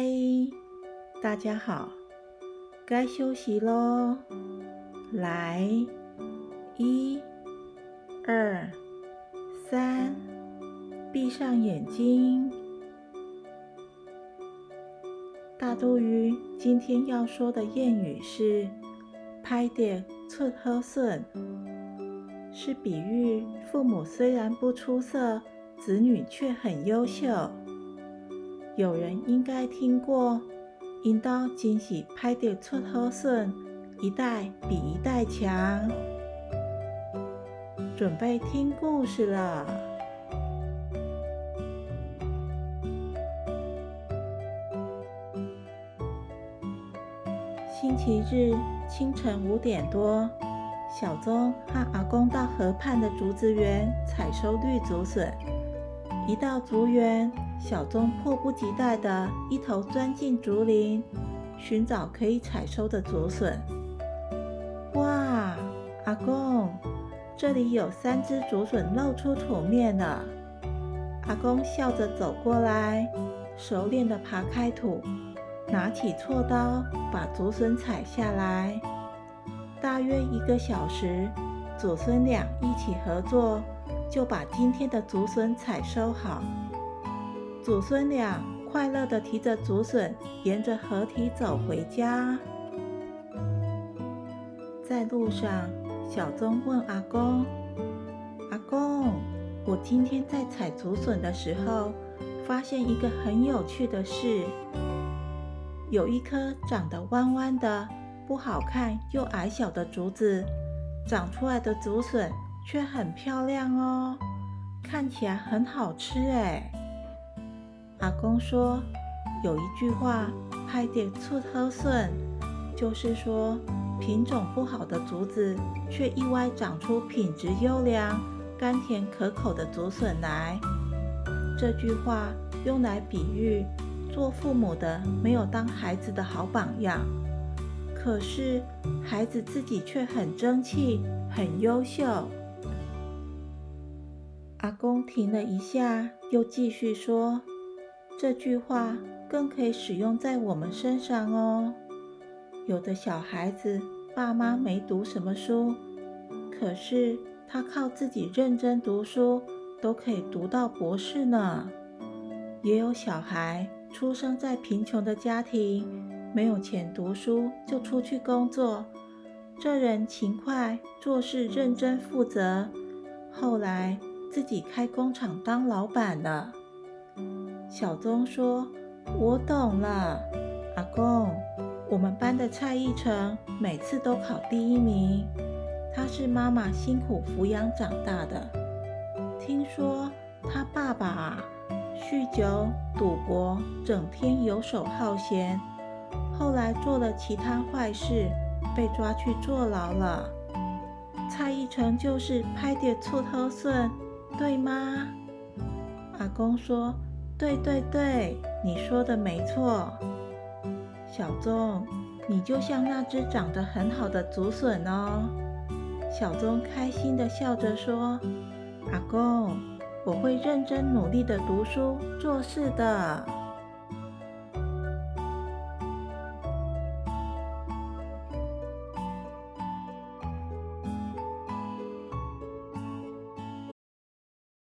嗨，大家好，该休息喽。来，一、二、三，闭上眼睛。大肚鱼今天要说的谚语是“拍点出好笋”，是比喻父母虽然不出色，子女却很优秀。有人应该听过“引导惊喜拍点出好笋”，一代比一代强。准备听故事了。星期日清晨五点多，小宗和阿公到河畔的竹子园采收绿竹笋。一到竹园，小棕迫不及待地一头钻进竹林，寻找可以采收的竹笋。哇，阿公，这里有三只竹笋露出土面了。阿公笑着走过来，熟练地爬开土，拿起锉刀把竹笋采下来。大约一个小时，祖孙俩一起合作，就把今天的竹笋采收好。祖孙俩快乐地提着竹笋，沿着河堤走回家。在路上，小宗问阿公：“阿公，我今天在采竹笋的时候，发现一个很有趣的事。有一颗长得弯弯的、不好看又矮小的竹子，长出来的竹笋却很漂亮哦，看起来很好吃哎。”阿公说：“有一句话，拍点醋喝笋，就是说品种不好的竹子，却意外长出品质优良、甘甜可口的竹笋来。这句话用来比喻做父母的没有当孩子的好榜样，可是孩子自己却很争气、很优秀。”阿公停了一下，又继续说。这句话更可以使用在我们身上哦。有的小孩子爸妈没读什么书，可是他靠自己认真读书，都可以读到博士呢。也有小孩出生在贫穷的家庭，没有钱读书，就出去工作。这人勤快做事，认真负责，后来自己开工厂当老板了。小宗说：“我懂了，阿公，我们班的蔡义成每次都考第一名，他是妈妈辛苦抚养长大的。听说他爸爸啊，酗酒赌博，整天游手好闲，后来做了其他坏事，被抓去坐牢了。蔡义成就是拍点醋头笋，对吗？”阿公说。对对对，你说的没错，小棕，你就像那只长得很好的竹笋哦。小棕开心的笑着说：“阿公，我会认真努力的读书做事的。”